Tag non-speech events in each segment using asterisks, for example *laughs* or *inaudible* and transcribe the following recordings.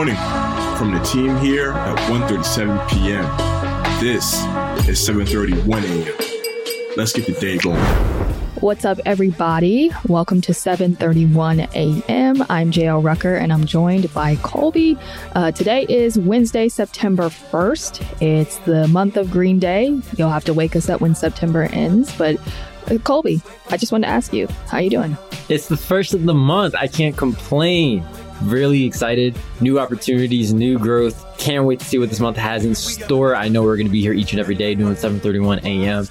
morning from the team here at 1.37 p.m. This is 7.31 a.m. Let's get the day going. What's up, everybody? Welcome to 7:31 a.m. I'm JL Rucker, and I'm joined by Colby. Uh, today is Wednesday, September 1st. It's the month of Green Day. You'll have to wake us up when September ends, but uh, Colby, I just wanted to ask you, how you doing? It's the first of the month. I can't complain. Really excited. New opportunities, new growth. Can't wait to see what this month has in store. I know we're going to be here each and every day doing 7:31 a.m.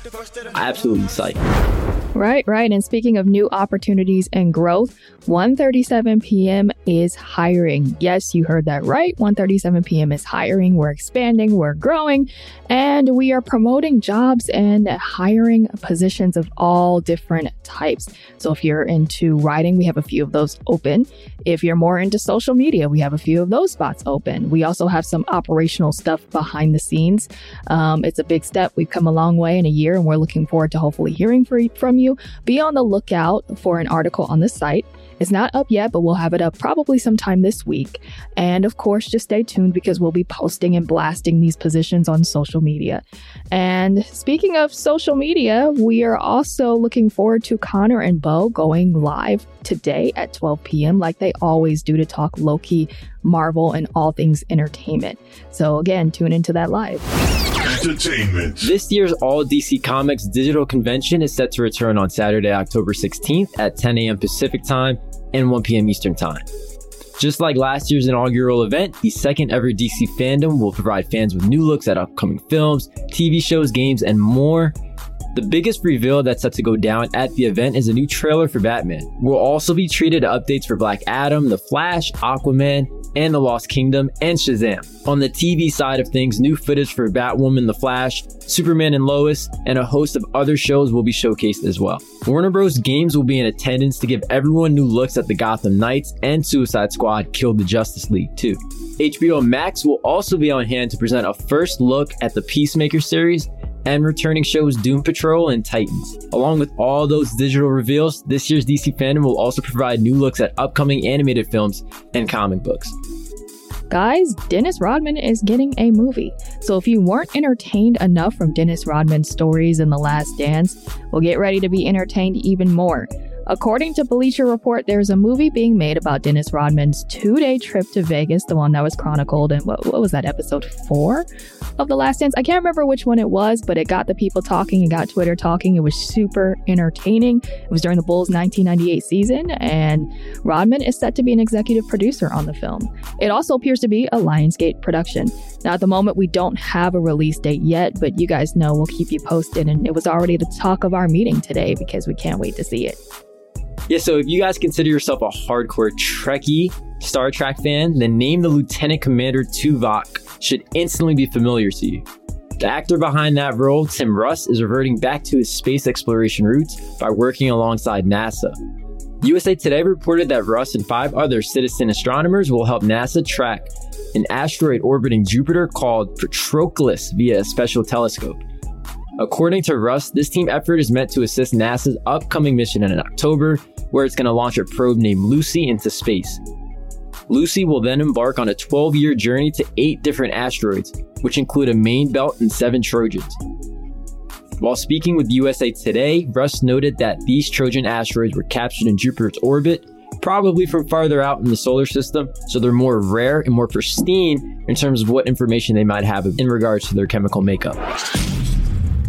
Absolutely psyched. Right, right. And speaking of new opportunities and growth, 1:37 p.m. is hiring. Yes, you heard that right. 1:37 p.m. is hiring. We're expanding, we're growing, and we are promoting jobs and hiring positions of all different types. So if you're into writing, we have a few of those open. If you're more into social media, we have a few of those spots open. We also have some operational stuff behind the scenes. Um, it's a big step. We've come a long way in a year, and we're looking forward to hopefully hearing from you. Be on the lookout for an article on the site. It's not up yet, but we'll have it up probably sometime this week. And of course, just stay tuned because we'll be posting and blasting these positions on social media. And speaking of social media, we are also looking forward to Connor and Bo going live today at 12 p.m., like they always do to talk Loki, Marvel, and all things entertainment. So again, tune into that live. Entertainment. This year's All DC Comics digital convention is set to return on Saturday, October 16th at 10 a.m. Pacific Time and 1 p.m. Eastern Time. Just like last year's inaugural event, the second ever DC FanDome will provide fans with new looks at upcoming films, TV shows, games, and more. The biggest reveal that's set to go down at the event is a new trailer for Batman. We'll also be treated to updates for Black Adam, The Flash, Aquaman, and The Lost Kingdom, and Shazam. On the TV side of things, new footage for Batwoman, The Flash, Superman and Lois, and a host of other shows will be showcased as well. Warner Bros. Games will be in attendance to give everyone new looks at the Gotham Knights and Suicide Squad Kill the Justice League too. HBO Max will also be on hand to present a first look at the Peacemaker series and returning shows Doom Patrol and Titans. Along with all those digital reveals, this year's DC FanDome will also provide new looks at upcoming animated films and comic books. Guys, Dennis Rodman is getting a movie. So if you weren't entertained enough from Dennis Rodman's stories in The Last Dance, well, get ready to be entertained even more. According to Bleacher Report, there's a movie being made about Dennis Rodman's two day trip to Vegas, the one that was chronicled in what, what was that, episode four of The Last Dance? I can't remember which one it was, but it got the people talking, it got Twitter talking. It was super entertaining. It was during the Bulls 1998 season, and Rodman is set to be an executive producer on the film. It also appears to be a Lionsgate production. Now, at the moment, we don't have a release date yet, but you guys know we'll keep you posted, and it was already the talk of our meeting today because we can't wait to see it. Yeah, so if you guys consider yourself a hardcore Trekkie Star Trek fan, then name the Lieutenant Commander Tuvok should instantly be familiar to you. The actor behind that role, Tim Russ, is reverting back to his space exploration roots by working alongside NASA. USA Today reported that Russ and five other citizen astronomers will help NASA track an asteroid orbiting Jupiter called Patroclus via a special telescope. According to Russ, this team effort is meant to assist NASA's upcoming mission in October, where it's going to launch a probe named Lucy into space. Lucy will then embark on a 12 year journey to eight different asteroids, which include a main belt and seven Trojans. While speaking with USA Today, Russ noted that these Trojan asteroids were captured in Jupiter's orbit, probably from farther out in the solar system, so they're more rare and more pristine in terms of what information they might have in regards to their chemical makeup.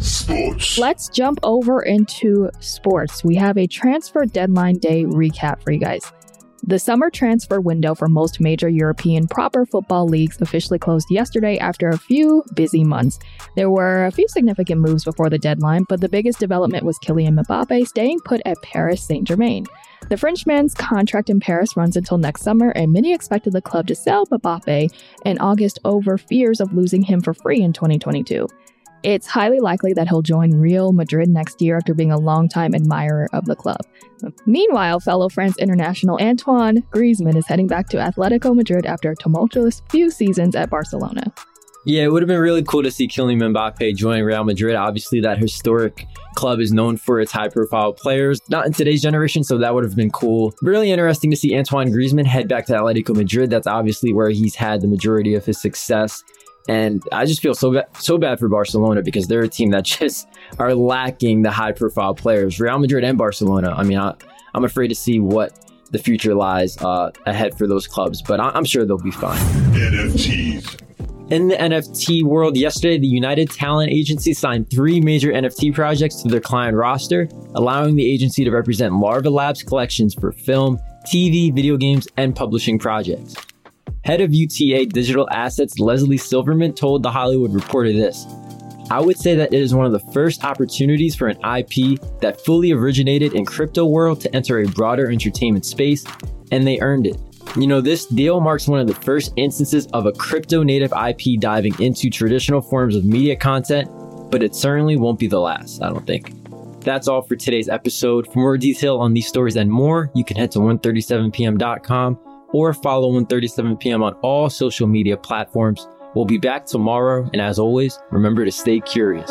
Sports. Let's jump over into sports. We have a transfer deadline day recap for you guys. The summer transfer window for most major European proper football leagues officially closed yesterday after a few busy months. There were a few significant moves before the deadline, but the biggest development was Kylian Mbappe staying put at Paris Saint Germain. The Frenchman's contract in Paris runs until next summer, and many expected the club to sell Mbappe in August over fears of losing him for free in 2022. It's highly likely that he'll join Real Madrid next year after being a longtime admirer of the club. Meanwhile, fellow France international Antoine Griezmann is heading back to Atletico Madrid after a tumultuous few seasons at Barcelona. Yeah, it would have been really cool to see Kylian Mbappe join Real Madrid. Obviously, that historic club is known for its high profile players, not in today's generation, so that would have been cool. Really interesting to see Antoine Griezmann head back to Atletico Madrid. That's obviously where he's had the majority of his success. And I just feel so bad, so bad for Barcelona because they're a team that *laughs* just are lacking the high profile players. Real Madrid and Barcelona. I mean, I, am afraid to see what the future lies uh, ahead for those clubs, but I, I'm sure they'll be fine. NFTs. In the NFT world, yesterday, the United Talent Agency signed three major NFT projects to their client roster, allowing the agency to represent Larva Labs collections for film, TV, video games, and publishing projects. Head of UTA Digital Assets Leslie Silverman told The Hollywood Reporter this I would say that it is one of the first opportunities for an IP that fully originated in crypto world to enter a broader entertainment space, and they earned it. You know, this deal marks one of the first instances of a crypto native IP diving into traditional forms of media content, but it certainly won't be the last, I don't think. That's all for today's episode. For more detail on these stories and more, you can head to 137pm.com or follow 137pm on all social media platforms. We'll be back tomorrow, and as always, remember to stay curious.